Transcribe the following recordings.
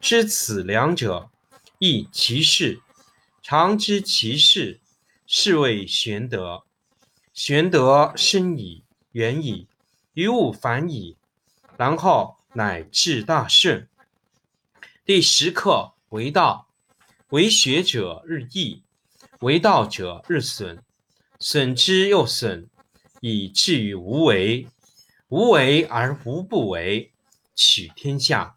知此两者，亦其事。常知其事，是谓玄德。玄德深矣，远矣。于物反矣，然后乃至大顺。第十课为道，为学者日益，为道者日损，损之又损，以至于无为。无为而无不为，取天下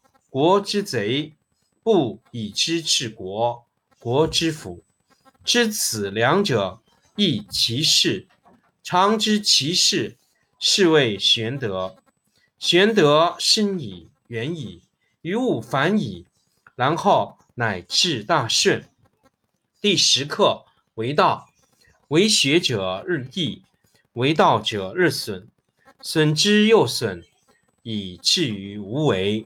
国之贼；不以知治国，国之福。知此两者，亦其事。常知其事。是谓玄德。玄德深矣，远矣，于物反矣，然后乃至大顺。第十课为道，为学者日益，为道者日损，损之又损，以至于无为。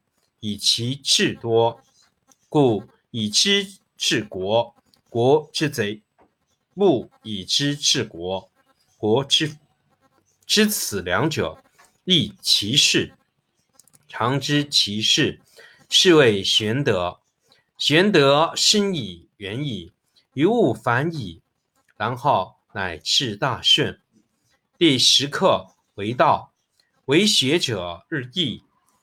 以其智多。故以知治国，国之贼；不以知治国，国之。知此两者，亦其事。常知其事，是谓玄德。玄德深矣，远矣，于物反矣，然后乃至大顺。第十课为道，为学者日益，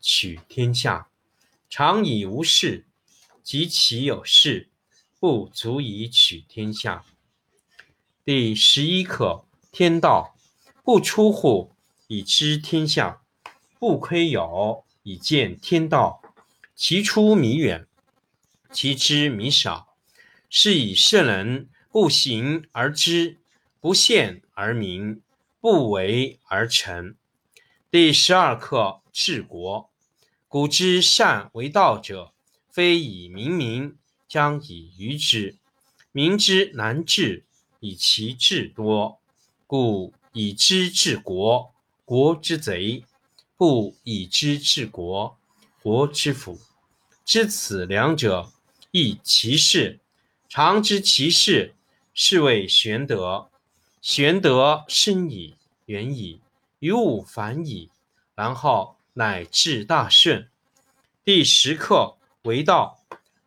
取天下常以无事，及其有事，不足以取天下。第十一课：天道不出户，以知天下；不窥牖，以见天道。其出弥远，其知弥少。是以圣人不行而知，不见而明，不为而成。第十二课：治国。古之善为道者，非以明民，将以愚之。民之难治，以其智多。故以知治国，国之贼；不以知治国，国之福。知此两者，亦其事。常知其事，是谓玄德。玄德深矣，远矣，于吾反矣，然后乃至大顺。第十课：为道，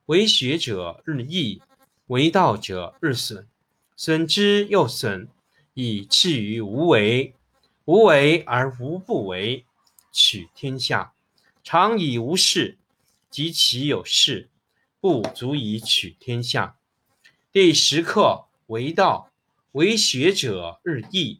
为学者日益，为道者日损，损之又损，以至于无为。无为而无不为，取天下常以无事。及其有事，不足以取天下。第十课：为道，为学者日益，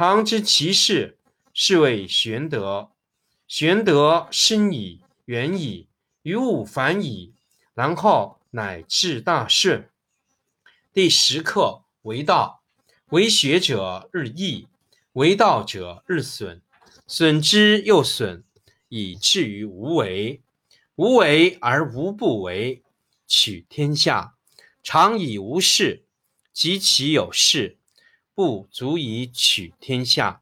常知其事，是谓玄德。玄德深矣，远矣，于物反矣，然后乃至大顺。第十课：为道，为学者日益，为道者日损，损之又损，以至于无为。无为而无不为。取天下常以无事，及其有事，不足以取天下。